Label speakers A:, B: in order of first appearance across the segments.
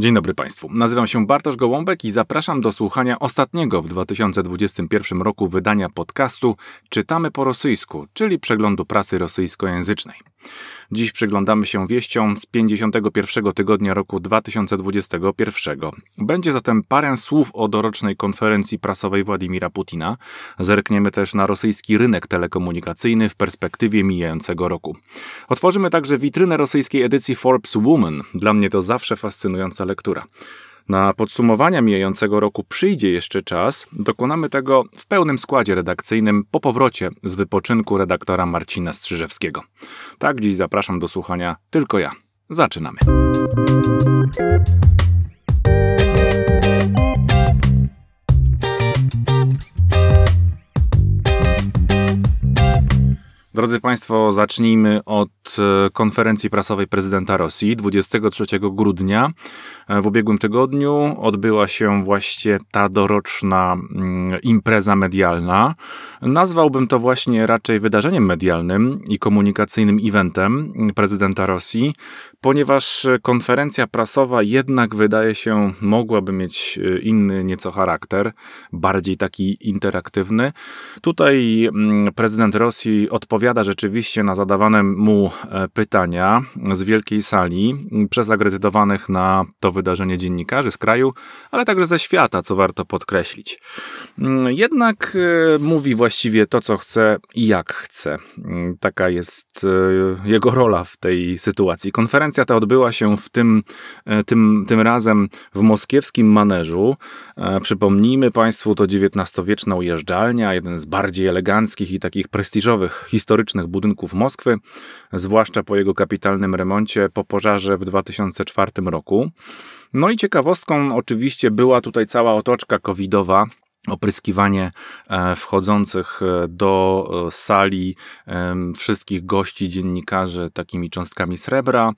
A: Dzień dobry Państwu. Nazywam się Bartosz Gołąbek i zapraszam do słuchania ostatniego w 2021 roku wydania podcastu Czytamy po rosyjsku, czyli przeglądu prasy rosyjskojęzycznej. Dziś przyglądamy się wieściom z 51 tygodnia roku 2021. Będzie zatem parę słów o dorocznej konferencji prasowej Władimira Putina. Zerkniemy też na rosyjski rynek telekomunikacyjny w perspektywie mijającego roku. Otworzymy także witrynę rosyjskiej edycji Forbes Woman. Dla mnie to zawsze fascynująca lektura. Na podsumowania mijającego roku przyjdzie jeszcze czas. Dokonamy tego w pełnym składzie redakcyjnym po powrocie z wypoczynku redaktora Marcina Strzyżewskiego. Tak dziś zapraszam do słuchania tylko ja. Zaczynamy. Drodzy Państwo, zacznijmy od e, konferencji prasowej prezydenta Rosji. 23 grudnia e, w ubiegłym tygodniu odbyła się właśnie ta doroczna mm, impreza medialna. Nazwałbym to właśnie raczej wydarzeniem medialnym i komunikacyjnym eventem prezydenta Rosji, ponieważ konferencja prasowa jednak wydaje się mogłaby mieć e, inny nieco charakter, bardziej taki interaktywny. Tutaj mm, prezydent Rosji odpowiada rzeczywiście na zadawane mu e, pytania z wielkiej sali przez akredytowanych na to wydarzenie dziennikarzy z kraju, ale także ze świata, co warto podkreślić. Mm, jednak e, mówi właściwie to, co chce i jak chce. Mm, taka jest jego rola w tej sytuacji. Konferencja Konferencja ta odbyła się w tym, e, tym, tym razem w moskiewskim maneżu. E, przypomnijmy Państwu, to XIX-wieczna ujeżdżalnia, jeden z bardziej eleganckich i takich prestiżowych, historycznych budynków Moskwy, zwłaszcza po jego kapitalnym remoncie po pożarze w 2004 roku. No i ciekawostką oczywiście była tutaj cała otoczka covidowa, opryskiwanie e, wchodzących e, do e, sali wszystkich gości, dziennikarzy takimi cząstkami srebra,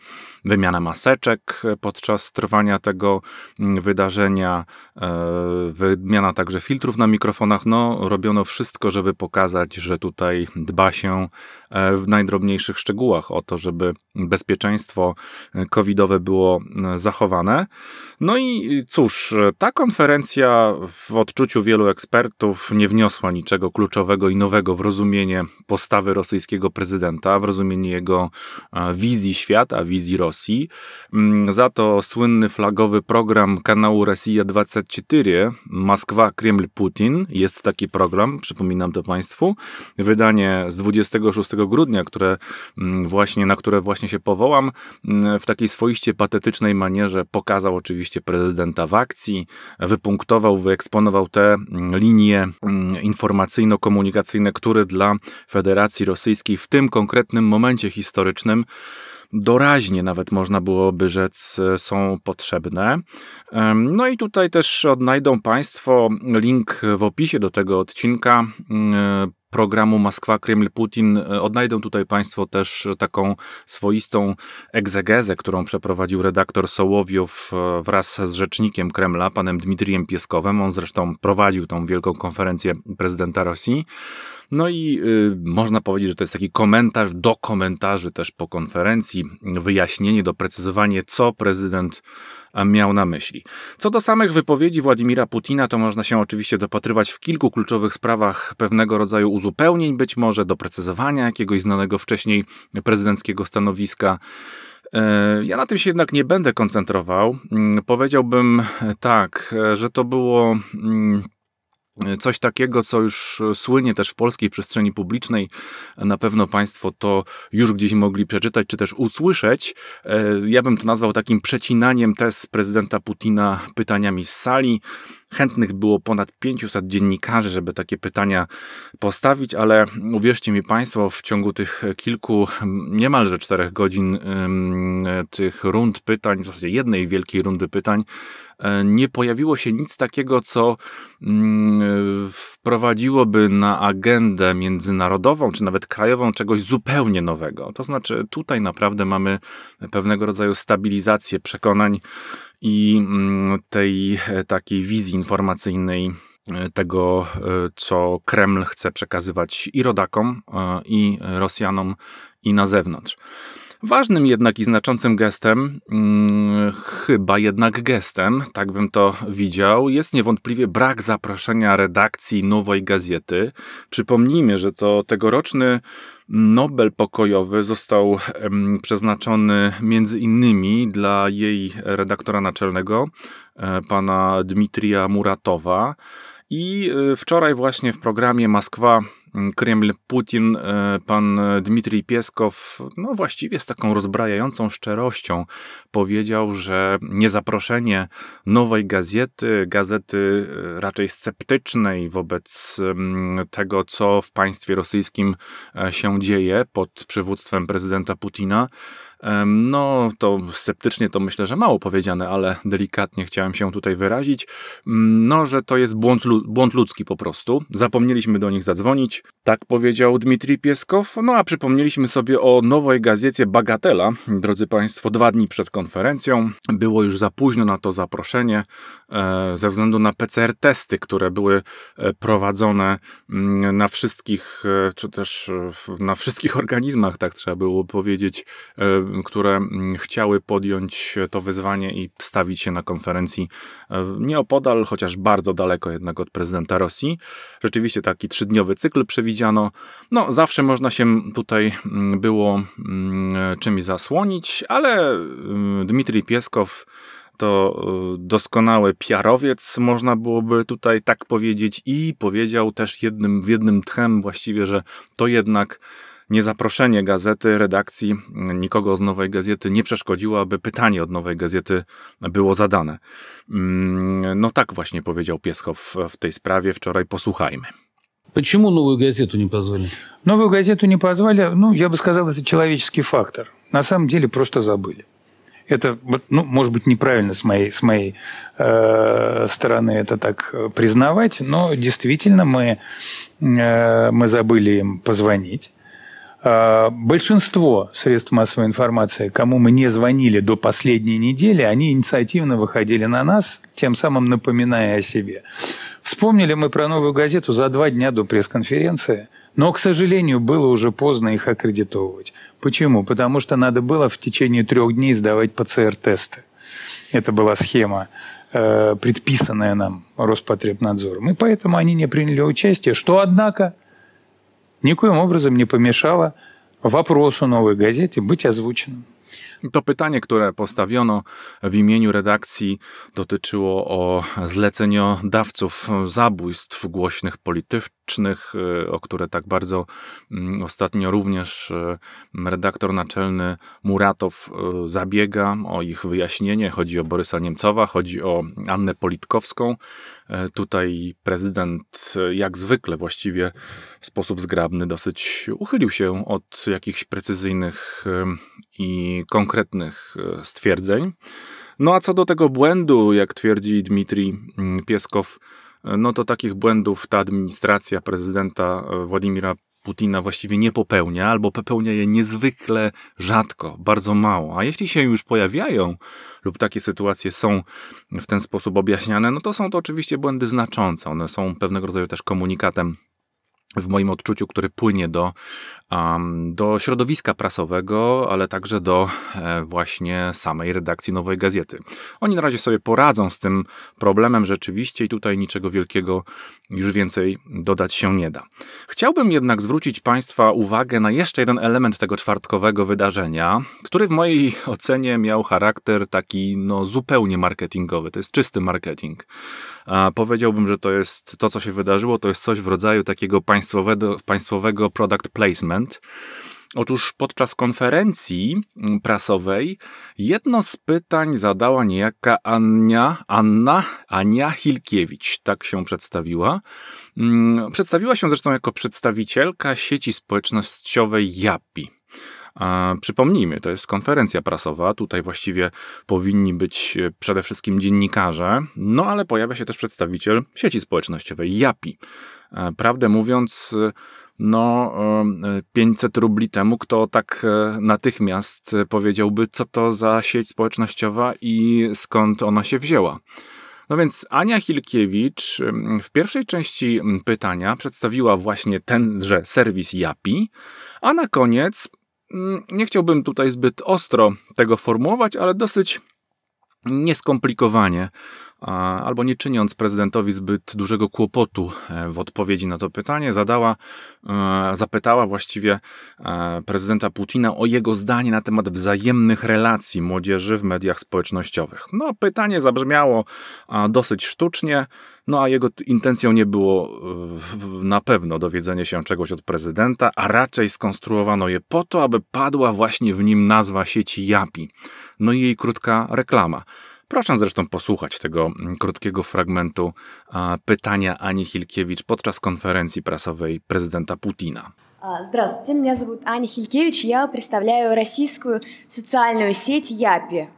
A: wymiana maseczek podczas trwania tego mm, wydarzenia, wymiana także filtrów na mikrofonach. No, robiono wszystko, żeby pokazać, że tutaj dba się w najdrobniejszych szczegółach o to, żeby bezpieczeństwo covidowe było zachowane. No i cóż, ta konferencja w odczuciu wielu ekspertów nie wniosła niczego kluczowego i nowego w rozumienie postawy rosyjskiego prezydenta, w rozumienie jego wizji świata, wizji Rosji. Mm, za to słynny flagowy program kanału Rosja 24, Moskwa, Kreml, Putin, jest taki program, przypominam to Państwu. Wydanie z 26 grudnia, które mm, właśnie, na które właśnie się powołam, mm, w takiej swoiście patetycznej manierze pokazał oczywiście prezydenta w akcji, wypunktował, wyeksponował te linie informacyjno-komunikacyjne, które dla Federacji Rosyjskiej w tym konkretnym momencie historycznym doraźnie nawet można byłoby rzec, są potrzebne. No i tutaj też odnajdą Państwo link w opisie do tego odcinka programu Moskwa, Kreml, Putin e, odnajdą tutaj Państwo też taką swoistą egzegezę, którą przeprowadził redaktor Sołowiow e, wraz z rzecznikiem Kremla, panem Dmitrijem Pieskowem. On zresztą prowadził tą wielką konferencję prezydenta Rosji. No i y, można powiedzieć, że to jest taki komentarz do komentarzy też po konferencji, wyjaśnienie, doprecyzowanie, co prezydent miał na myśli. Co do samych wypowiedzi Władimira Putina, to można się oczywiście dopatrywać w kilku kluczowych sprawach pewnego rodzaju uzupełnień, być może doprecyzowania jakiegoś znanego wcześniej prezydenckiego stanowiska. E, ja na tym się jednak nie będę koncentrował. Mm, powiedziałbym tak, że to było mm, Coś takiego, co już słynie też w polskiej przestrzeni publicznej, na pewno Państwo to już gdzieś mogli przeczytać, czy też usłyszeć. E, ja bym to nazwał takim przecinaniem tez prezydenta Putina pytaniami z sali. Chętnych było ponad 500 dziennikarzy, żeby takie pytania postawić, ale uwierzcie mi Państwo, w ciągu tych kilku, niemalże czterech godzin tych rund pytań, w zasadzie jednej wielkiej rundy pytań, e, nie pojawiło się nic takiego, co mm, wprowadziłoby na agendę międzynarodową, czy nawet krajową czegoś zupełnie nowego. To znaczy, tutaj naprawdę mamy pewnego rodzaju stabilizację przekonań i mm, tej e, takiej wizji informacyjnej e, tego, e, co Kreml chce przekazywać i rodakom, i Rosjanom, i na zewnątrz. Ważnym jednak i znaczącym gestem, hmm, chyba jednak gestem, tak bym to widział, jest niewątpliwie brak zaproszenia redakcji nowej gazety. Przypomnijmy, że to tegoroczny Nobel pokojowy został przeznaczony między innymi dla jej redaktora naczelnego, e, pana Dmitrija Muratowa. I e, wczoraj właśnie w programie Moskwa Kreml, Putin, e, pan Dmitrij Pieskow, no właściwie z taką rozbrajającą szczerością powiedział, że niezaproszenie nowej gazety, gazety e, raczej sceptycznej wobec tego, co w państwie rosyjskim e, się dzieje pod przywództwem prezydenta Putina, no, to sceptycznie to myślę, że mało powiedziane, ale delikatnie chciałem się tutaj wyrazić. No, że to jest błąd, błąd ludzki po prostu. Zapomnieliśmy do nich zadzwonić, tak powiedział Dmitrij Pieskow. No, a przypomnieliśmy sobie o nowej gazecie Bagatela, drodzy Państwo, dwa dni przed konferencją. Było już za późno na to zaproszenie ze względu na PCR testy, które były e, prowadzone mm, na wszystkich, e, czy też na wszystkich organizmach, tak trzeba było powiedzieć, które mm, chciały podjąć to wyzwanie i stawić się na konferencji e, nieopodal, chociaż bardzo daleko jednak od prezydenta Rosji. Rzeczywiście taki trzydniowy cykl przewidziano. No, zawsze można się tutaj mm, było czymś zasłonić, ale Dmitrij Pieskow to e, doskonały piarowiec, można byłoby tutaj tak powiedzieć, i powiedział też jednym, w jednym tchem właściwie, że to jednak niezaproszenie gazety, redakcji, nikogo z Nowej Gazety nie przeszkodziło, aby pytanie od Nowej Gazety było zadane. Mm, no tak właśnie powiedział Pieskow w tej sprawie. Wczoraj posłuchajmy.
B: Почему новую газету не позвали?
C: Новую газету не позвали, ну, я бы сказал, это человеческий фактор. На самом деле просто забыли. Это, ну, может быть, неправильно с моей, с моей э, стороны это так признавать, но действительно мы, э, мы забыли им позвонить. А, большинство средств массовой информации, кому мы не звонили до последней недели, они инициативно выходили на нас, тем самым напоминая о себе. Вспомнили мы про новую газету за два дня до пресс-конференции, но, к сожалению, было уже поздно их аккредитовывать. Почему? Потому что надо было в течение трех дней сдавать ПЦР-тесты. Это была схема, э, предписанная нам Роспотребнадзором. И поэтому они не приняли участие, что, однако, никоим образом не помешало вопросу новой газете быть озвученным.
A: To pytanie, które postawiono w imieniu redakcji, dotyczyło o zleceniodawców zabójstw głośnych politycznych, o które tak bardzo mm, ostatnio również e, redaktor naczelny Muratow e, zabiega, o ich wyjaśnienie. Chodzi o Borysa Niemcowa, chodzi o Annę Politkowską. E, tutaj prezydent, jak zwykle właściwie w sposób zgrabny, dosyć uchylił się od jakichś precyzyjnych i konkretnych e, stwierdzeń. No a co do tego błędu, jak twierdzi Dmitrij mm, Pieskow, e, no to takich błędów ta administracja prezydenta e, Władimira Putina właściwie nie popełnia, albo popełnia je niezwykle rzadko, bardzo mało. A jeśli się już pojawiają, lub takie sytuacje są w ten sposób objaśniane, no to są to oczywiście błędy znaczące. One są pewnego rodzaju też komunikatem w moim odczuciu, który płynie do, do środowiska prasowego, ale także do e, właśnie samej redakcji Nowej Gazety. Oni na razie sobie poradzą z tym problemem rzeczywiście i tutaj niczego wielkiego już więcej dodać się nie da. Chciałbym jednak zwrócić Państwa uwagę na jeszcze jeden element tego czwartkowego wydarzenia, który w mojej ocenie miał charakter taki no, zupełnie marketingowy. To jest czysty marketing. A powiedziałbym, że to jest to, co się wydarzyło, to jest coś w rodzaju takiego państwowego, państwowego product placement. Otóż podczas konferencji prasowej jedno z pytań zadała niejaka Ania, Anna, Ania Hilkiewicz, tak się przedstawiła. Mm, przedstawiła się zresztą jako przedstawicielka sieci społecznościowej Yapi. Przypomnijmy, to jest konferencja prasowa. Tutaj właściwie powinni być e, przede wszystkim dziennikarze, no ale pojawia się też przedstawiciel sieci społecznościowej Yapi. E, prawdę mówiąc, no 500 rubli temu, kto tak natychmiast powiedziałby, co to za sieć społecznościowa i skąd ona się wzięła. No więc Ania Hilkiewicz w pierwszej części pytania przedstawiła właśnie tenże serwis Yapi, a na koniec mm, nie chciałbym tutaj zbyt ostro tego formułować, ale dosyć nieskomplikowanie albo nie czyniąc prezydentowi zbyt dużego kłopotu e, w odpowiedzi na to pytanie, zadała, e, zapytała właściwie e, prezydenta Putina o jego zdanie na temat wzajemnych relacji młodzieży w mediach społecznościowych. No, pytanie zabrzmiało dosyć sztucznie, no a jego intencją nie było na pewno dowiedzenie się czegoś od prezydenta, a raczej skonstruowano je po to, aby padła właśnie w nim nazwa sieci Japi. No i jej krótka reklama. Proszę zresztą posłuchać tego mm, krótkiego fragmentu pytania Ani Hilkiewicz podczas konferencji prasowej prezydenta Putina.
D: Здравствуйте, меня зовут Аня Хилькевич, я представляю российскую социальную сеть Япи.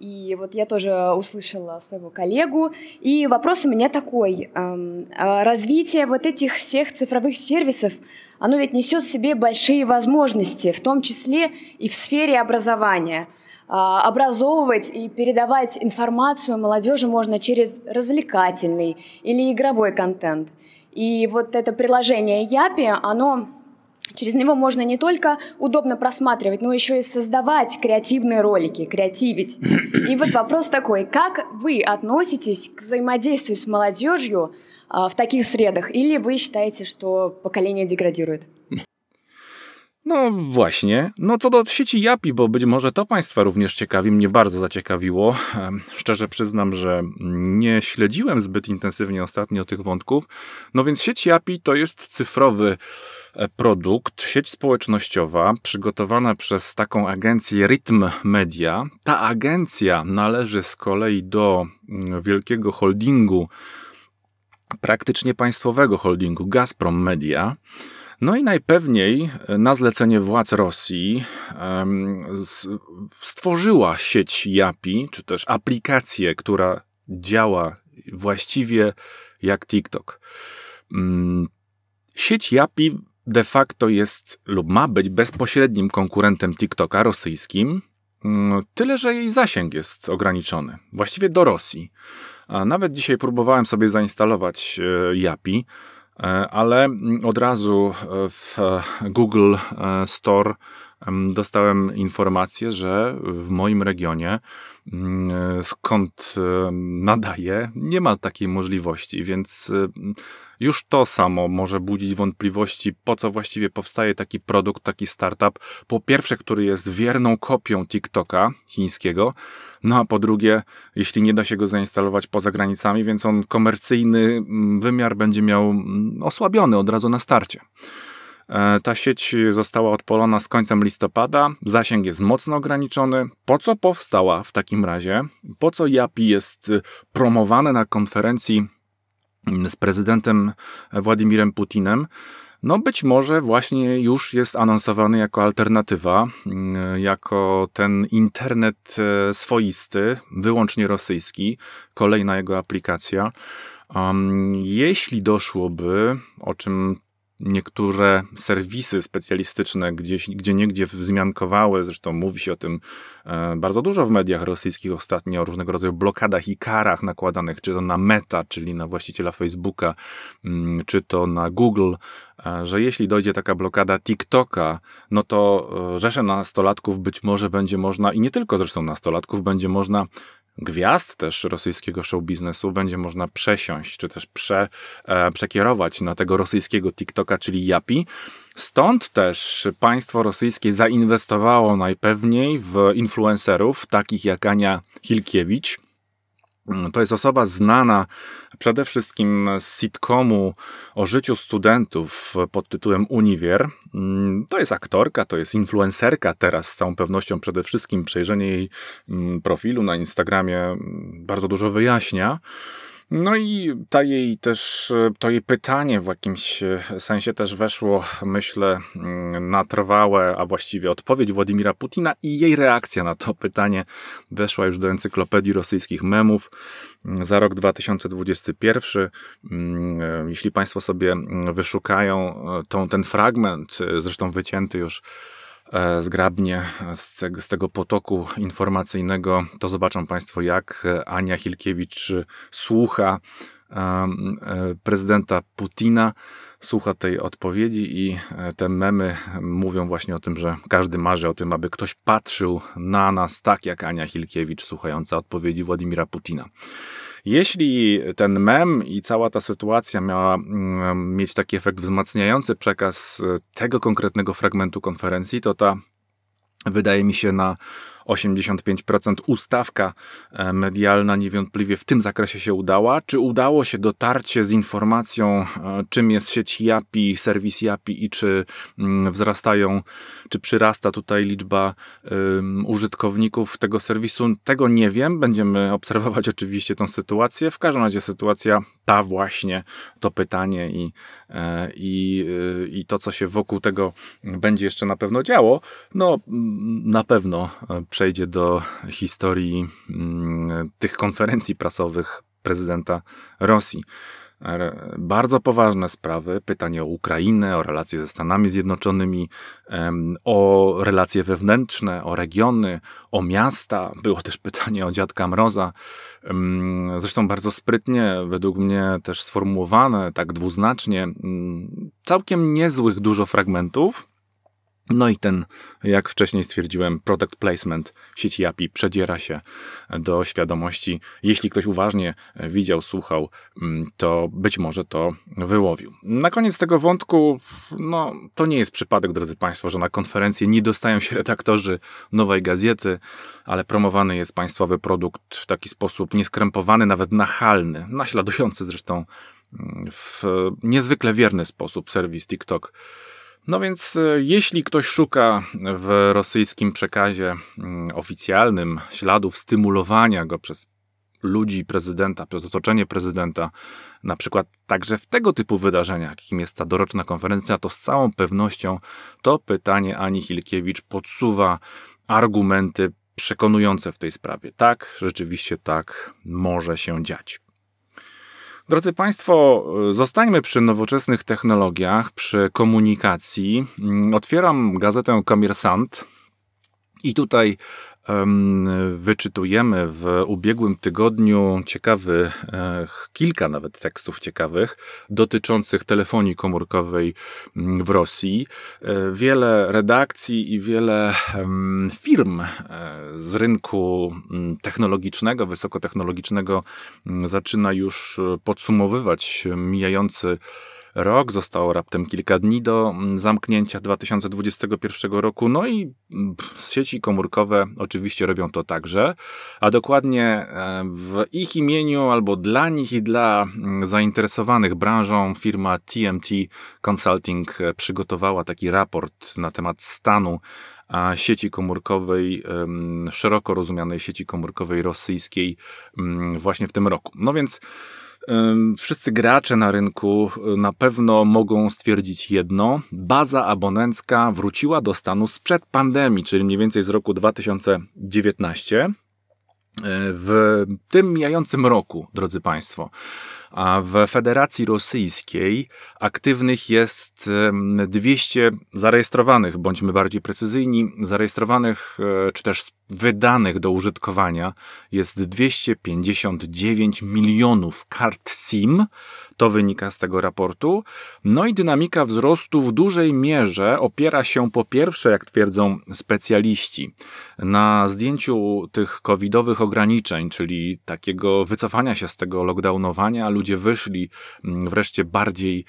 D: И вот я тоже услышала своего коллегу. И вопрос у меня такой. Развитие вот этих всех цифровых сервисов, оно ведь несет в себе большие возможности, в том числе и в сфере образования – а, образовывать и передавать информацию молодежи можно через развлекательный или игровой контент. И вот это приложение Япи, оно Через него можно не только удобно просматривать, но еще и создавать креативные ролики, креативить. И вот вопрос такой, как вы относитесь к взаимодействию с молодежью а, в таких средах, или вы считаете, что поколение деградирует?
A: No właśnie. No co do sieci Japi, bo być może to Państwa również ciekawi, mnie bardzo zaciekawiło. Szczerze przyznam, że nie śledziłem zbyt intensywnie ostatnio tych wątków. No więc sieć Japi to jest cyfrowy e, produkt, sieć społecznościowa przygotowana przez taką agencję Rytm Media. Ta agencja należy z kolei do mm, wielkiego holdingu, praktycznie państwowego holdingu Gazprom Media. No i najpewniej e, na zlecenie władz Rosji stworzyła sieć Yapi, czy też aplikację, która działa właściwie jak TikTok. Mm, sieć Yapi de facto jest lub ma być bezpośrednim konkurentem TikToka rosyjskim, mm, tyle że jej zasięg jest ograniczony, właściwie do Rosji. A nawet dzisiaj próbowałem sobie zainstalować e, Yapi. Ale od razu e, w Google e, Store dostałem informację, że w moim regionie, mm, skąd nadaję, nie ma takiej możliwości, więc już to samo może budzić wątpliwości, po co właściwie powstaje taki produkt, taki startup. Po pierwsze, który jest wierną kopią TikToka chińskiego, no a po drugie, jeśli nie da się go zainstalować poza granicami, więc on komercyjny mm, wymiar będzie miał mm, osłabiony od razu na starcie. E, ta sieć została odpalona z końcem listopada, zasięg jest mocno ograniczony. Po co powstała w takim razie? Po co Yapi jest promowane na konferencji mm, z prezydentem Władimirem Putinem? No być może właśnie już jest anonsowany jako alternatywa, mm, jako ten internet e, swoisty, wyłącznie rosyjski, kolejna jego aplikacja. Jeśli doszłoby, o czym niektóre serwisy specjalistyczne gdzieś, gdzie niegdzie wzmiankowały, zresztą mówi się o tym e, bardzo dużo w mediach rosyjskich ostatnio, o różnego rodzaju blokadach i karach nakładanych, czy to na Meta, czyli na właściciela Facebooka, mm, czy to na Google, e, że jeśli dojdzie taka blokada TikToka, no to e, rzesze nastolatków być może będzie można, i nie tylko zresztą nastolatków, będzie można gwiazd też rosyjskiego show biznesu będzie można przesiąść, czy też prze, e, przekierować na tego rosyjskiego TikToka, czyli Yapi. Stąd też państwo rosyjskie zainwestowało najpewniej w influencerów, takich jak Ania Hilkiewicz, to jest osoba znana przede wszystkim z sitcomu o życiu studentów pod tytułem Uniwier. To jest aktorka, to jest influencerka teraz z całą pewnością przede wszystkim przejrzenie jej mm, profilu na Instagramie bardzo dużo wyjaśnia. No i ta jej też, to jej pytanie w jakimś sensie też weszło, myślę, na trwałe, a właściwie odpowiedź Władimira Putina i jej reakcja na to pytanie weszła już do encyklopedii rosyjskich memów za rok 2021. Jeśli Państwo sobie wyszukają tą, ten fragment, zresztą wycięty już E, zgrabnie z, z tego potoku informacyjnego, to zobaczą Państwo, jak Ania Hilkiewicz słucha prezydenta Putina, słucha tej odpowiedzi i te memy mówią właśnie o tym, że każdy marzy o tym, aby ktoś patrzył na nas tak jak Ania Hilkiewicz, słuchająca odpowiedzi Władimira Putina. Jeśli ten mem i cała ta sytuacja miała mm, mieć taki efekt wzmacniający przekaz tego konkretnego fragmentu konferencji, to ta wydaje mi się na 85% ustawka e, medialna niewątpliwie w tym zakresie się udała. Czy udało się dotarcie z informacją, e, czym jest sieć JAPI, serwis JAPI i czy mm, wzrastają, czy przyrasta tutaj liczba użytkowników tego serwisu? Tego nie wiem. Będziemy obserwować oczywiście tą sytuację. W każdym razie sytuacja ta właśnie, to pytanie i, e, i, i to, co się wokół tego będzie jeszcze na pewno działo, no na pewno przejdzie do historii mm, tych konferencji prasowych prezydenta Rosji. Bardzo poważne sprawy, pytanie o Ukrainę, o relacje ze Stanami Zjednoczonymi, o relacje wewnętrzne, o regiony, o miasta. Było też pytanie o dziadka Mroza. Zresztą bardzo sprytnie, według mnie też sformułowane, tak dwuznacznie. Całkiem niezłych dużo fragmentów, no i ten, jak wcześniej stwierdziłem, product placement sieci API przedziera się do świadomości. Jeśli ktoś uważnie widział, słuchał, mm, to być może to wyłowił. Na koniec tego wątku, no to nie jest przypadek, drodzy Państwo, że na konferencję nie dostają się redaktorzy nowej gazety, ale promowany jest państwowy produkt w taki sposób nieskrępowany, nawet nachalny, naśladujący zresztą mm, w niezwykle wierny sposób serwis TikTok no więc e, jeśli ktoś szuka w rosyjskim przekazie mm, oficjalnym śladów stymulowania go przez ludzi prezydenta, przez otoczenie prezydenta, na przykład także w tego typu wydarzeniach, jakim jest ta doroczna konferencja, to z całą pewnością to pytanie Ani Hilkiewicz podsuwa argumenty przekonujące w tej sprawie. Tak, rzeczywiście tak może się dziać. Drodzy Państwo, zostańmy przy nowoczesnych technologiach, przy komunikacji. Mm, otwieram gazetę Komersant i tutaj wyczytujemy w ubiegłym tygodniu ciekawy, e, kilka nawet tekstów ciekawych dotyczących telefonii komórkowej mm, w Rosji. E, wiele redakcji i wiele firm e, z rynku mm, technologicznego, wysokotechnologicznego mm, zaczyna już podsumowywać mijający rok, zostało raptem kilka dni do mm, zamknięcia 2021 roku, no i mm, sieci komórkowe oczywiście robią to także, a dokładnie e, w ich imieniu albo dla nich i dla mm, zainteresowanych branżą firma TMT Consulting e, przygotowała taki raport na temat stanu sieci komórkowej, szeroko rozumianej sieci komórkowej rosyjskiej właśnie w tym roku. No więc Wszyscy gracze na rynku y, na pewno mogą stwierdzić jedno. Baza abonencka wróciła do stanu sprzed pandemii, czyli mniej więcej z roku 2019. W tym mijającym roku, drodzy Państwo, a w Federacji Rosyjskiej aktywnych jest 200 zarejestrowanych, bądźmy bardziej precyzyjni, zarejestrowanych e, czy też wydanych do użytkowania jest 259 milionów kart SIM. To wynika z tego raportu. No i dynamika wzrostu w dużej mierze opiera się po pierwsze, jak twierdzą specjaliści, na zdjęciu tych covidowych ograniczeń, czyli takiego wycofania się z tego lockdownowania. Ludzie wyszli mm, wreszcie bardziej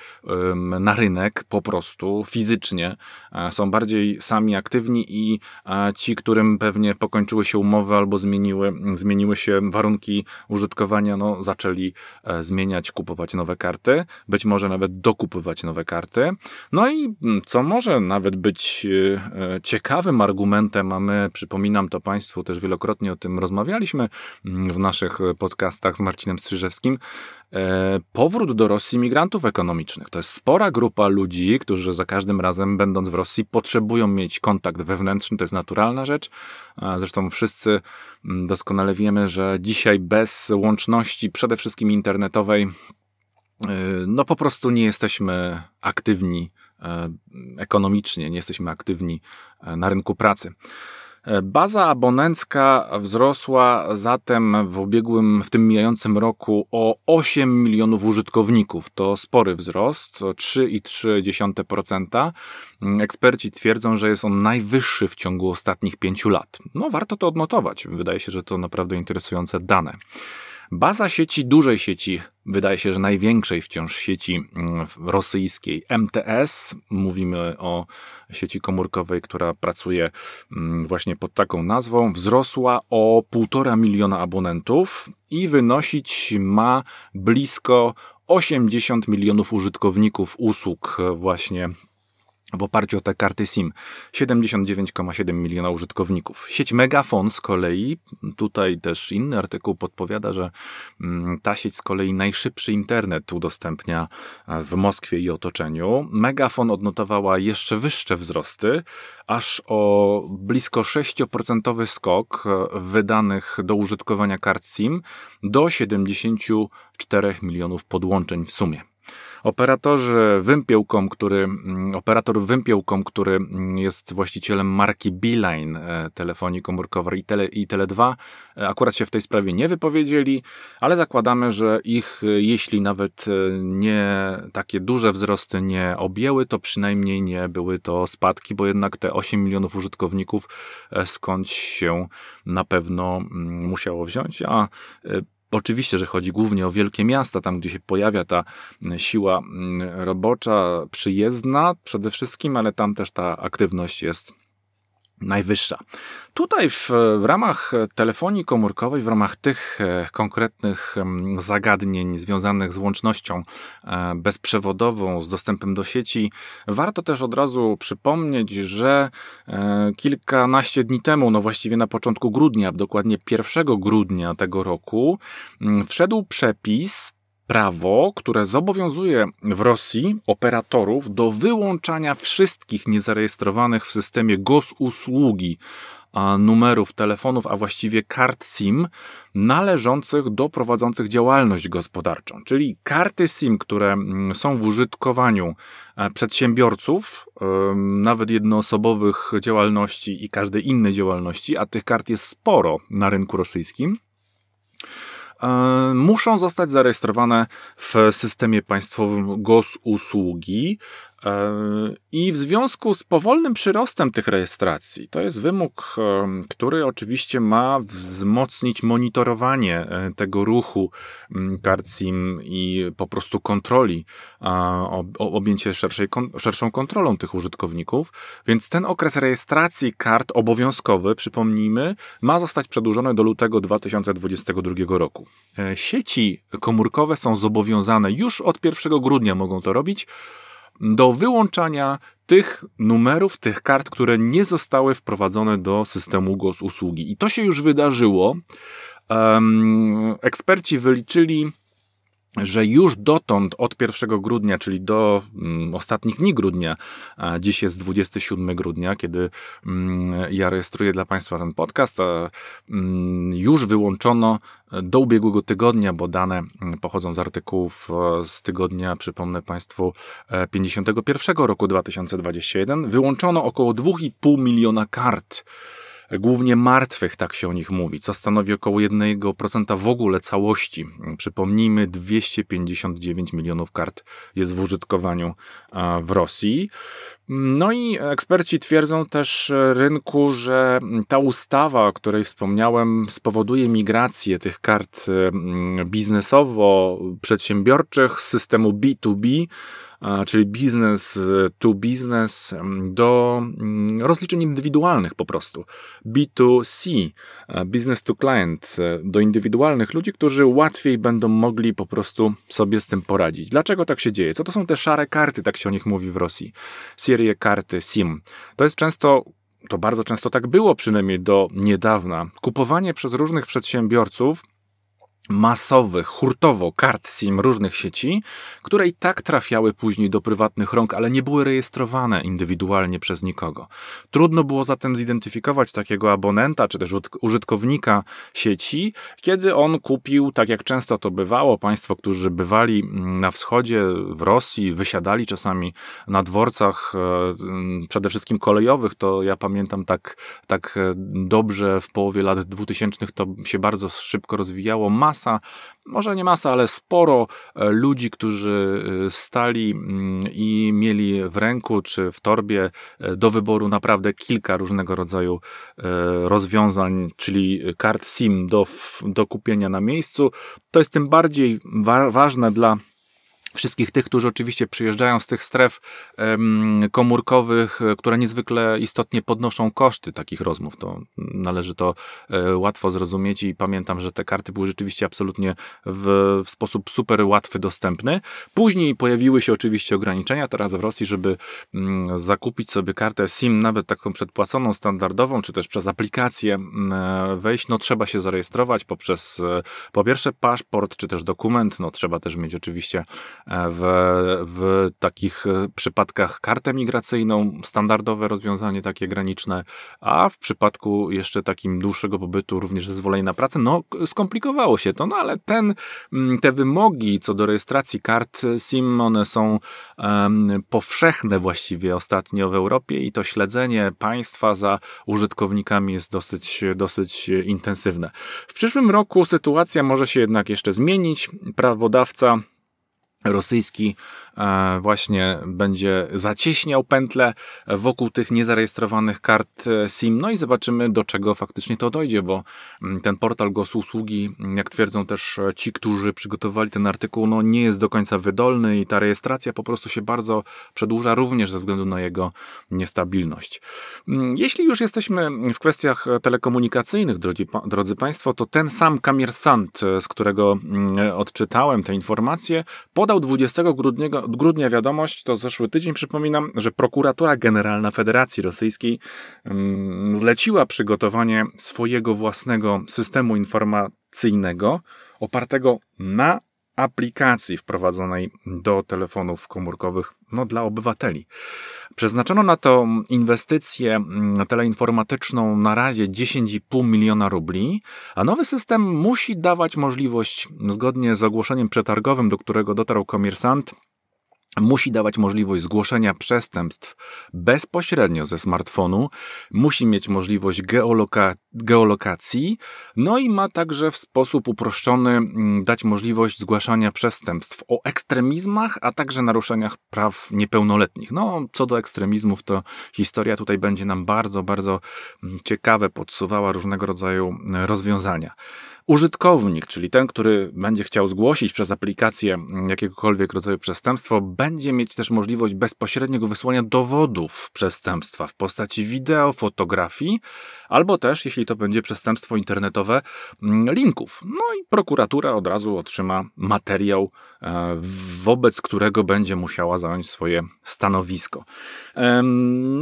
A: na rynek po prostu fizycznie. E, są bardziej sami aktywni i e, ci, którym pewnie po kończyły się umowy albo zmieniły, zmieniły się warunki użytkowania, no, zaczęli e, zmieniać, kupować nowe karty, być może nawet dokupywać nowe karty. No i mm, co może nawet być ciekawym argumentem, a my, przypominam to Państwu, też wielokrotnie o tym rozmawialiśmy mm, w naszych podcastach z Marcinem Strzyżewskim, powrót do Rosji migrantów ekonomicznych. To jest spora grupa ludzi, którzy za każdym razem, będąc w Rosji, potrzebują mieć kontakt wewnętrzny, to jest naturalna rzecz. E, zresztą wszyscy mm, doskonale wiemy, że dzisiaj bez łączności, przede wszystkim internetowej, e, no po prostu nie jesteśmy aktywni ekonomicznie, nie jesteśmy aktywni na rynku pracy. Baza abonencka wzrosła zatem w ubiegłym, w tym mijającym roku o 8 milionów użytkowników. To spory wzrost, 3,3%. Eksperci twierdzą, że jest on najwyższy w ciągu ostatnich pięciu lat. No, warto to odnotować. Wydaje się, że to naprawdę interesujące dane. Baza sieci, dużej sieci, wydaje się, że największej wciąż sieci mm, rosyjskiej MTS, mówimy o sieci komórkowej, która pracuje mm, właśnie pod taką nazwą, wzrosła o 1,5 miliona abonentów i wynosić ma blisko 80 milionów użytkowników usług właśnie w oparciu o te karty SIM 79,7 miliona użytkowników. Sieć Megafon z kolei, tutaj też inny artykuł podpowiada, że mm, ta sieć z kolei najszybszy internet udostępnia w Moskwie i otoczeniu. Megafon odnotowała jeszcze wyższe wzrosty, aż o blisko 6% skok wydanych do użytkowania kart SIM do 74 milionów podłączeń w sumie. Operatorzy Wympiełkom, który, mm, operator Wympiełkom, który mm, jest właścicielem marki Beeline e, telefonii komórkowej i, Tele, i Tele2, e, akurat się w tej sprawie nie wypowiedzieli, ale zakładamy, że ich, e, jeśli nawet nie takie duże wzrosty nie objęły, to przynajmniej nie były to spadki, bo jednak te 8 milionów użytkowników skądś się na pewno mm, musiało wziąć, a Oczywiście, że chodzi głównie o wielkie miasta, tam gdzie się pojawia ta siła robocza, przyjezdna przede wszystkim, ale tam też ta aktywność jest najwyższa. Tutaj w, w, ramach telefonii komórkowej, w ramach tych e, konkretnych zagadnień związanych z łącznością e, bezprzewodową, z dostępem do sieci, warto też od razu przypomnieć, że e, kilkanaście dni temu, no właściwie na początku grudnia, dokładnie 1 grudnia tego roku, wszedł przepis prawo, które zobowiązuje w Rosji operatorów do wyłączania wszystkich niezarejestrowanych w systemie GOS usługi numerów telefonów, a właściwie kart SIM należących do prowadzących działalność gospodarczą. Czyli karty SIM, które mm, są w użytkowaniu e, przedsiębiorców, nawet jednoosobowych działalności i każdej innej działalności, a tych kart jest sporo na rynku rosyjskim muszą zostać zarejestrowane w systemie państwowym GOS usługi, E, I w związku z powolnym przyrostem tych rejestracji, to jest wymóg, e, który oczywiście ma wzmocnić monitorowanie e, tego ruchu kart SIM i po prostu kontroli, objęcie szerszej, szerszą kontrolą tych użytkowników. Więc ten okres rejestracji kart obowiązkowy, przypomnijmy, ma zostać przedłużony do lutego 2022 roku. Sieci komórkowe są zobowiązane już od 1 grudnia mogą to robić do wyłączania tych numerów, tych kart, które nie zostały wprowadzone do systemu GOS usługi. I to się już wydarzyło. Um, eksperci wyliczyli że już dotąd od 1 grudnia, czyli do mm, ostatnich dni grudnia, a dziś jest 27 grudnia, kiedy mm, ja rejestruję dla Państwa ten podcast, a, mm, już wyłączono do ubiegłego tygodnia, bo dane pochodzą z artykułów e, z tygodnia, przypomnę Państwu, 51 e, roku 2021, wyłączono około 2,5 miliona kart głównie martwych, tak się o nich mówi, co stanowi około 1% w ogóle całości. Przypomnijmy, 259 milionów kart jest w użytkowaniu w Rosji. No i eksperci twierdzą też rynku, że ta ustawa, o której wspomniałem, spowoduje migrację tych kart biznesowo-przedsiębiorczych z systemu B2B czyli business to business, do rozliczeń indywidualnych po prostu. B2C, business to client, e, do indywidualnych ludzi, którzy łatwiej będą mogli po prostu sobie z tym poradzić. Dlaczego tak się dzieje? Co to są te szare karty, tak się o nich mówi w Rosji? Serie karty SIM. To jest często to bardzo często tak było, przynajmniej do niedawna. Kupowanie przez różnych przedsiębiorców masowych, hurtowo kart SIM różnych sieci, które i tak trafiały później do prywatnych rąk, ale nie były rejestrowane indywidualnie przez nikogo. Trudno było zatem zidentyfikować takiego abonenta czy też użytkownika sieci, kiedy on kupił, tak jak często to bywało, państwo, którzy bywali mm, na wschodzie, w Rosji, wysiadali czasami na dworcach, e, mm, przede wszystkim kolejowych, to ja pamiętam tak, tak e, dobrze w połowie lat 2000 to się bardzo szybko rozwijało masa, może nie masa, ale sporo e, ludzi, którzy e, stali mm, i mieli w ręku czy w torbie e, do wyboru naprawdę kilka różnego rodzaju rozwiązań, czyli kart SIM do, do kupienia na miejscu. To jest tym bardziej wa ważne dla wszystkich tych, którzy oczywiście przyjeżdżają z tych stref komórkowych, e, które niezwykle istotnie podnoszą koszty takich rozmów. To należy to e, łatwo zrozumieć i pamiętam, że te karty były rzeczywiście absolutnie w, w sposób super łatwy dostępny. Później pojawiły się oczywiście ograniczenia teraz w Rosji, żeby mm, zakupić sobie kartę SIM, nawet taką przedpłaconą, standardową, czy też przez aplikację mm, e, wejść, no trzeba się zarejestrować poprzez po pierwsze paszport, czy też dokument, no trzeba też mieć oczywiście w, w takich e, przypadkach kartę migracyjną, standardowe rozwiązanie takie graniczne, a w przypadku jeszcze takim dłuższego pobytu również zezwolenie na pracę, no skomplikowało się to, no ale ten, te wymogi co do rejestracji kart SIM, one są um, powszechne właściwie ostatnio w Europie i to śledzenie państwa za użytkownikami jest dosyć, dosyć intensywne. W przyszłym roku sytuacja może się jednak jeszcze zmienić. Prawodawca rosyjski właśnie będzie zacieśniał pętlę wokół tych niezarejestrowanych kart e, SIM. No i zobaczymy, do czego faktycznie to dojdzie, bo mm, ten portal GOS Usługi, jak twierdzą też e, ci, którzy przygotowali ten artykuł, no nie jest do końca wydolny i ta rejestracja po prostu się bardzo przedłuża, również ze względu na jego niestabilność. Mm, jeśli już jesteśmy w kwestiach telekomunikacyjnych, drodzy, drodzy Państwo, to ten sam Kamersant, z którego mm, odczytałem te informacje, podał 20 grudnia, od grudnia wiadomość, to zeszły tydzień, przypominam, że prokuratura generalna Federacji Rosyjskiej mm, zleciła przygotowanie swojego własnego systemu informacyjnego opartego na aplikacji wprowadzonej do telefonów komórkowych no, dla obywateli. Przeznaczono na to inwestycję mm, teleinformatyczną na razie 10,5 miliona rubli, a nowy system musi dawać możliwość, zgodnie z ogłoszeniem przetargowym, do którego dotarł komersant, musi dawać możliwość zgłoszenia przestępstw bezpośrednio ze smartfonu, musi mieć możliwość geoloka geolokacji, no i ma także w sposób uproszczony mm, dać możliwość zgłaszania przestępstw o ekstremizmach, a także naruszeniach praw niepełnoletnich. No, co do ekstremizmów, to historia tutaj będzie nam bardzo, bardzo mm, ciekawe podsuwała różnego rodzaju mm, rozwiązania. Użytkownik, czyli ten, który będzie chciał zgłosić przez aplikację jakiegokolwiek rodzaju przestępstwo, będzie mieć też możliwość bezpośredniego wysłania dowodów przestępstwa w postaci wideo, fotografii, albo też, jeśli to będzie przestępstwo internetowe, linków. No i prokuratura od razu otrzyma materiał, e, wobec którego będzie musiała zająć swoje stanowisko.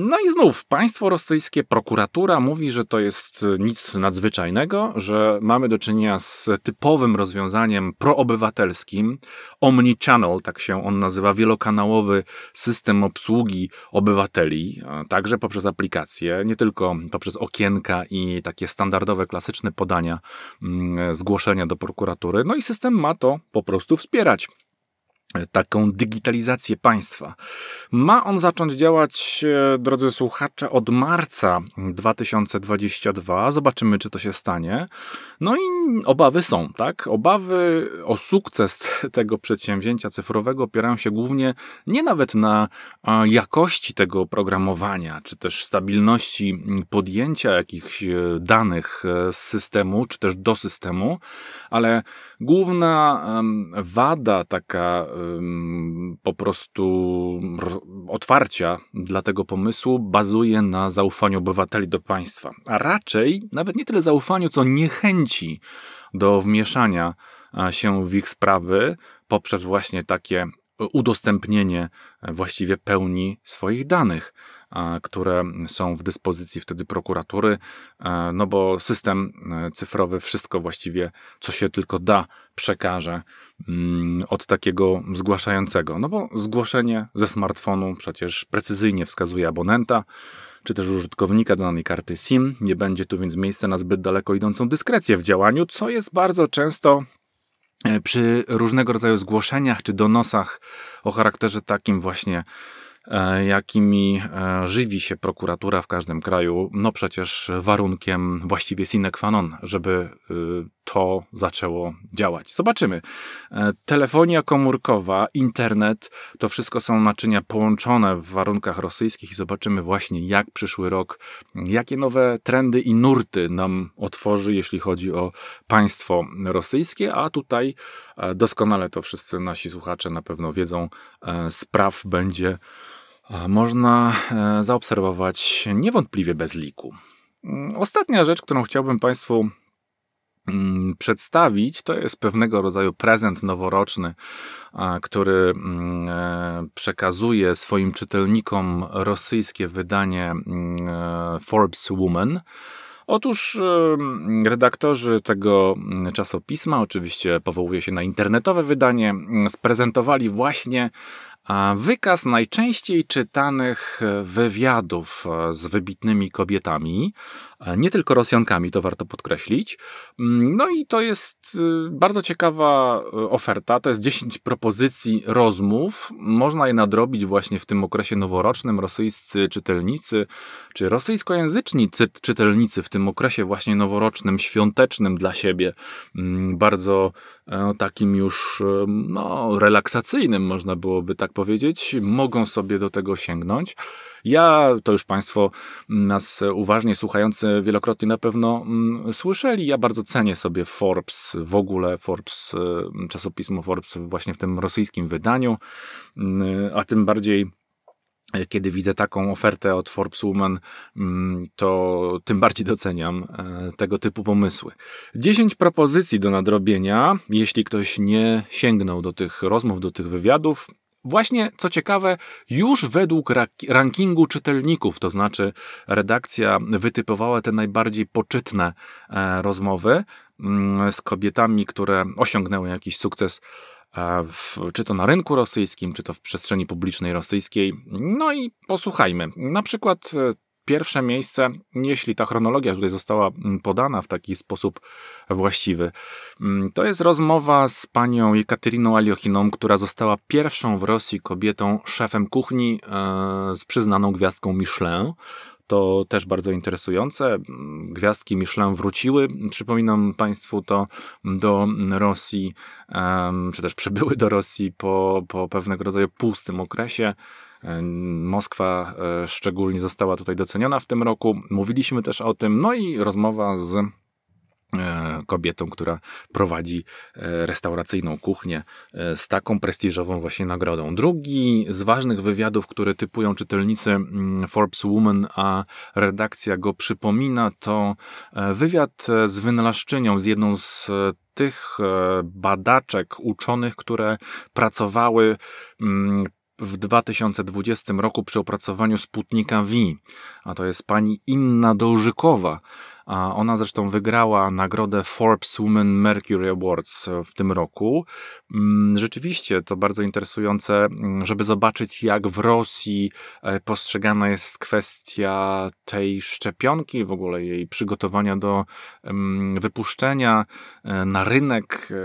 A: No i znów, państwo rosyjskie, prokuratura mówi, że to jest nic nadzwyczajnego, że mamy do czynienia czynienia z typowym rozwiązaniem proobywatelskim. Omnichannel, tak się on nazywa, wielokanałowy system obsługi obywateli, także poprzez aplikacje, nie tylko poprzez okienka i takie standardowe, klasyczne podania, mm, zgłoszenia do prokuratury. No i system ma to po prostu wspierać taką digitalizację państwa. Ma on zacząć działać, e, drodzy słuchacze, od marca 2022. Zobaczymy, czy to się stanie. No i obawy są, tak? Obawy o sukces tego przedsięwzięcia cyfrowego opierają się głównie nie nawet na jakości tego oprogramowania, czy też stabilności podjęcia jakichś e, danych e, z systemu, czy też do systemu, ale główna wada taka po prostu otwarcia dla tego pomysłu bazuje na zaufaniu obywateli do państwa, a raczej nawet nie tyle zaufaniu, co niechęci do wmieszania się w ich sprawy poprzez właśnie takie udostępnienie właściwie pełni swoich danych. Które są w dyspozycji wtedy prokuratury, no bo system cyfrowy wszystko właściwie, co się tylko da, przekaże mm, od takiego zgłaszającego. No bo zgłoszenie ze smartfonu przecież precyzyjnie wskazuje abonenta, czy też użytkownika danej karty SIM. Nie będzie tu więc miejsca na zbyt daleko idącą dyskrecję w działaniu, co jest bardzo często e, przy różnego rodzaju zgłoszeniach czy donosach o charakterze takim właśnie E, jakimi e, żywi się prokuratura w każdym kraju, no przecież warunkiem właściwie sine qua non, żeby y, to zaczęło działać. Zobaczymy. E, telefonia komórkowa, internet, to wszystko są naczynia połączone w warunkach rosyjskich i zobaczymy właśnie, jak przyszły rok, jakie nowe trendy i nurty nam otworzy, jeśli chodzi o państwo rosyjskie, a tutaj doskonale to wszyscy nasi słuchacze na pewno wiedzą, spraw będzie można e, zaobserwować niewątpliwie bez liku. Mm, ostatnia rzecz, którą chciałbym Państwu mm, przedstawić, to jest pewnego rodzaju prezent noworoczny, który mm, e, przekazuje swoim czytelnikom rosyjskie wydanie e, Forbes Woman. Otóż redaktorzy tego czasopisma, oczywiście powołuje się na internetowe wydanie, sprezentowali właśnie wykaz najczęściej czytanych e, wywiadów e, z wybitnymi kobietami, nie tylko Rosjankami, to warto podkreślić. Mm, no i to jest bardzo ciekawa oferta. To jest 10 propozycji rozmów. Można je nadrobić właśnie w tym okresie noworocznym. Rosyjscy czytelnicy, czy rosyjskojęzyczni czytelnicy w tym okresie właśnie noworocznym, świątecznym dla siebie, mm, bardzo takim już no, relaksacyjnym, można byłoby tak powiedzieć, mogą sobie do tego sięgnąć. Ja, to już Państwo nas uważnie słuchający wielokrotnie na pewno mm, słyszeli, ja bardzo cenię sobie Forbes, w ogóle Forbes, y, czasopismo Forbes właśnie w tym rosyjskim wydaniu, y, a tym bardziej y, kiedy widzę taką ofertę od Forbes Woman, mm, to tym bardziej doceniam tego typu pomysły. 10 propozycji do nadrobienia, jeśli ktoś nie sięgnął do tych rozmów, do tych wywiadów, Właśnie, co ciekawe, już według rankingu czytelników, to znaczy redakcja wytypowała te najbardziej poczytne e, rozmowy mm, z kobietami, które osiągnęły jakiś sukces e, w, czy to na rynku rosyjskim, czy to w przestrzeni publicznej rosyjskiej. No i posłuchajmy. Na przykład e, pierwsze miejsce, jeśli ta chronologia tutaj została mm, podana w taki sposób właściwy. Mm, to jest rozmowa z panią Jekateryną Aliochiną, która została pierwszą w Rosji kobietą szefem kuchni e, z przyznaną gwiazdką Michelin. To też bardzo interesujące. Mm, gwiazdki Michelin wróciły, przypominam Państwu to, do Rosji, czy też przybyły do Rosji po, po pewnego rodzaju pustym okresie. Moskwa e, szczególnie została tutaj doceniona w tym roku. Mówiliśmy też o tym, no i rozmowa z e, kobietą, która prowadzi e, restauracyjną kuchnię z taką prestiżową właśnie nagrodą. Drugi z ważnych wywiadów, które typują czytelnicy mm, Forbes Woman, a redakcja go przypomina, to wywiad z wynalazczynią, z jedną z tych badaczek, uczonych, które pracowały mm, w 2020 roku przy opracowaniu Sputnika V, a to jest pani Inna Dołżykowa, ona zresztą wygrała nagrodę Forbes Women Mercury Awards w tym roku. Mm, rzeczywiście to bardzo interesujące, mm, żeby zobaczyć, jak w Rosji e, postrzegana jest kwestia tej szczepionki, w ogóle jej przygotowania do mm, wypuszczenia e, na rynek e,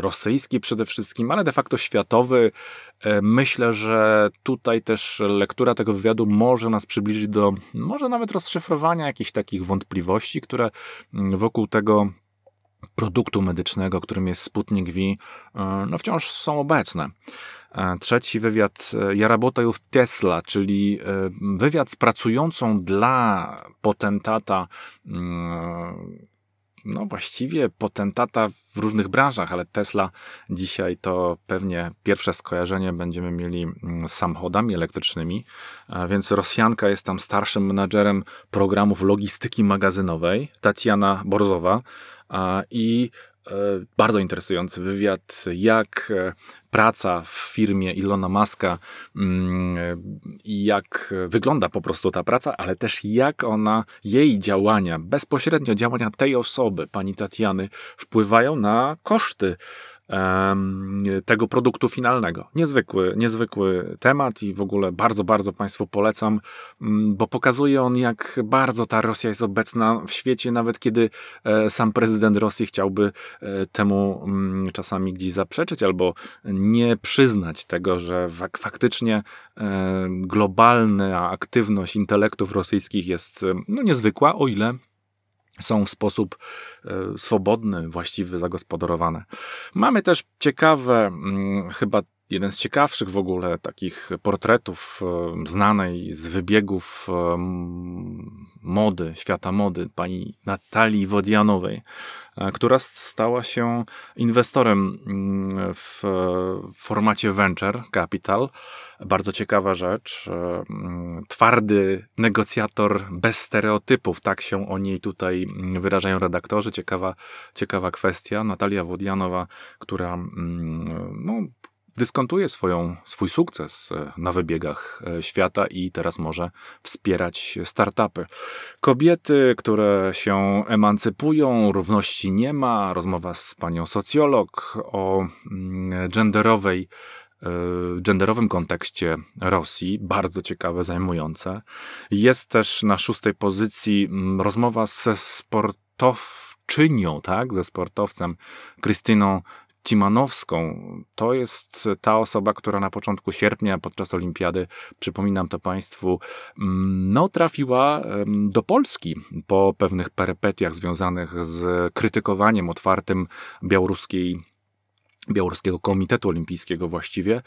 A: rosyjski przede wszystkim, ale de facto światowy. Myślę, że tutaj też lektura tego wywiadu może nas przybliżyć do może nawet rozszyfrowania jakichś takich wątpliwości, które wokół tego produktu medycznego, którym jest Sputnik V, e, no wciąż są obecne. E, trzeci wywiad e, Jarabotajów Tesla, czyli wywiad z pracującą dla potentata mm, no właściwie potentata w różnych branżach, ale Tesla dzisiaj to pewnie pierwsze skojarzenie będziemy mieli mm, z samochodami elektrycznymi, więc Rosjanka jest tam starszym menadżerem programów logistyki magazynowej, Tatiana Borzowa i e, bardzo interesujący wywiad, jak e, praca w firmie Ilona Maska mm, i jak wygląda po prostu ta praca, ale też jak ona, jej działania, bezpośrednio działania tej osoby, pani Tatiany, wpływają na koszty tego produktu finalnego. Niezwykły, niezwykły temat i w ogóle bardzo, bardzo Państwu polecam, mm, bo pokazuje on, jak bardzo ta Rosja jest obecna w świecie, nawet kiedy e, sam prezydent Rosji chciałby e, temu mm, czasami gdzieś zaprzeczyć albo nie przyznać tego, że faktycznie e, globalna aktywność intelektów rosyjskich jest no, niezwykła, o ile są w sposób e, swobodny, właściwy zagospodarowane. Mamy też ciekawe, mm, chyba jeden z ciekawszych w ogóle takich portretów e, znanej z wybiegów e, mody, świata mody, pani Natalii Wodianowej, która stała się inwestorem mm, w formacie venture capital. Bardzo ciekawa rzecz. Mm, twardy negocjator bez stereotypów, tak się o niej tutaj wyrażają redaktorzy. Ciekawa, ciekawa kwestia. Natalia Wodianowa, która no, dyskontuje swoją, swój sukces e, na wybiegach e, świata i teraz może wspierać startupy. Kobiety, które się emancypują, równości nie ma. Rozmowa z panią socjolog o mm, genderowej e, genderowym kontekście Rosji, bardzo ciekawe, zajmujące. Jest też na szóstej pozycji mm, rozmowa ze sportowczynią, tak, ze sportowcem Krystyną Cimanowską. To jest ta osoba, która na początku sierpnia podczas olimpiady, przypominam to Państwu, mm, no, trafiła do Polski po pewnych perypetiach związanych z krytykowaniem otwartym białoruskiej Białoruskiego Komitetu Olimpijskiego właściwie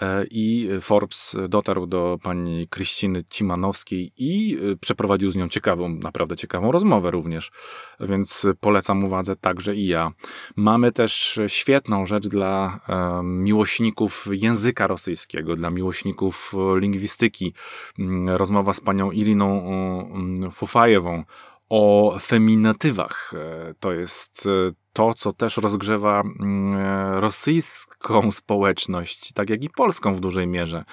A: e, i Forbes dotarł do pani Kryściny Cimanowskiej i e, przeprowadził z nią ciekawą, naprawdę ciekawą rozmowę również, więc polecam uwadze także i ja. Mamy też świetną rzecz dla e, miłośników języka rosyjskiego, dla miłośników lingwistyki. Mm, rozmowa z panią Iriną Fufajewą o feminatywach. To jest to, co też rozgrzewa mm, rosyjską społeczność, tak jak i polską w dużej mierze.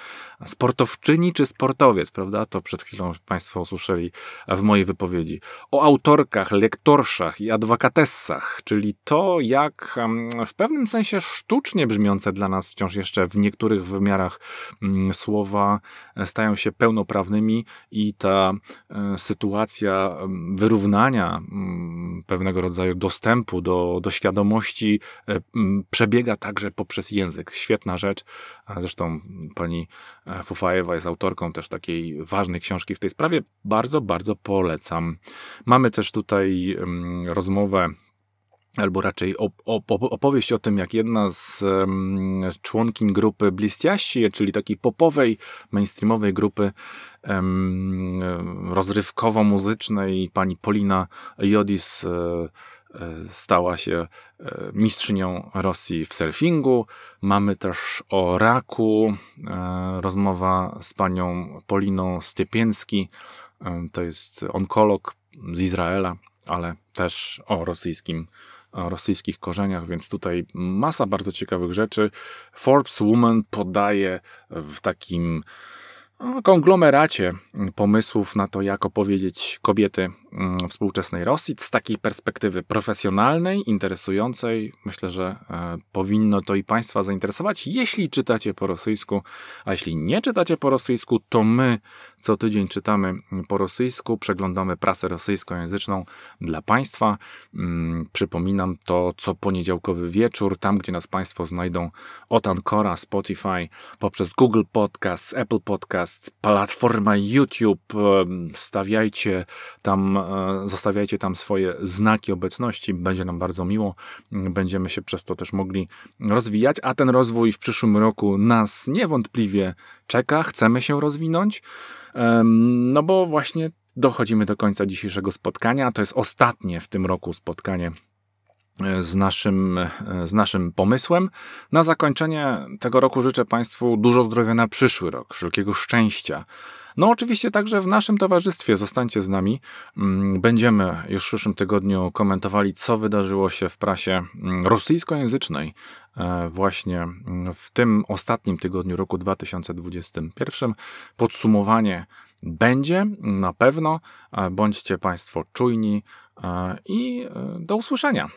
A: Sportowczyni czy sportowiec, prawda? To przed chwilą Państwo usłyszeli w mojej wypowiedzi. O autorkach, lektorszach i adwokatessach, czyli to, jak mm, w pewnym sensie sztucznie brzmiące dla nas wciąż jeszcze w niektórych wymiarach mm, słowa stają się pełnoprawnymi i ta e, sytuacja wyrównania pewnego rodzaju dostępu do do, świadomości e, przebiega także poprzez język. Świetna rzecz. Zresztą pani e, Fufajewa jest autorką też takiej ważnej książki w tej sprawie. Bardzo, bardzo polecam. Mamy też tutaj rozmowę albo raczej opowieść o tym, jak jedna z członkiń grupy Blistiaści, czyli takiej popowej, mainstreamowej grupy rozrywkowo-muzycznej, pani Polina Jodis e, stała się e, mistrzynią Rosji w surfingu. Mamy też o raku e, rozmowa z panią Poliną Stiepienski. E, to jest onkolog z Izraela, ale też o rosyjskim o rosyjskich korzeniach, więc tutaj masa bardzo ciekawych rzeczy. Forbes Woman podaje w takim konglomeracie pomysłów na to, jak opowiedzieć kobiety współczesnej Rosji z takiej perspektywy profesjonalnej, interesującej. Myślę, że e, powinno to i Państwa zainteresować, jeśli czytacie po rosyjsku, a jeśli nie czytacie po rosyjsku, to my co tydzień czytamy po rosyjsku, przeglądamy prasę rosyjskojęzyczną dla Państwa. Mm, przypominam to co poniedziałkowy wieczór, tam gdzie nas Państwo znajdą od Ancora, Spotify, poprzez Google Podcast, Apple Podcast, platforma YouTube. Stawiajcie tam, e, zostawiajcie tam swoje znaki obecności, będzie nam bardzo miło. Będziemy się przez to też mogli rozwijać, a ten rozwój w przyszłym roku nas niewątpliwie czeka, chcemy się rozwinąć. No bo właśnie dochodzimy do końca dzisiejszego spotkania. To jest ostatnie w tym roku spotkanie z naszym, z naszym pomysłem. Na zakończenie tego roku życzę Państwu dużo zdrowia na przyszły rok, wszelkiego szczęścia. No, oczywiście także w naszym towarzystwie zostańcie z nami. Mm, będziemy już w przyszłym tygodniu komentowali, co wydarzyło się w prasie mm, rosyjskojęzycznej e, właśnie mm, w tym ostatnim tygodniu roku 2021. Podsumowanie będzie na pewno. E, bądźcie Państwo czujni e, i e, do usłyszenia.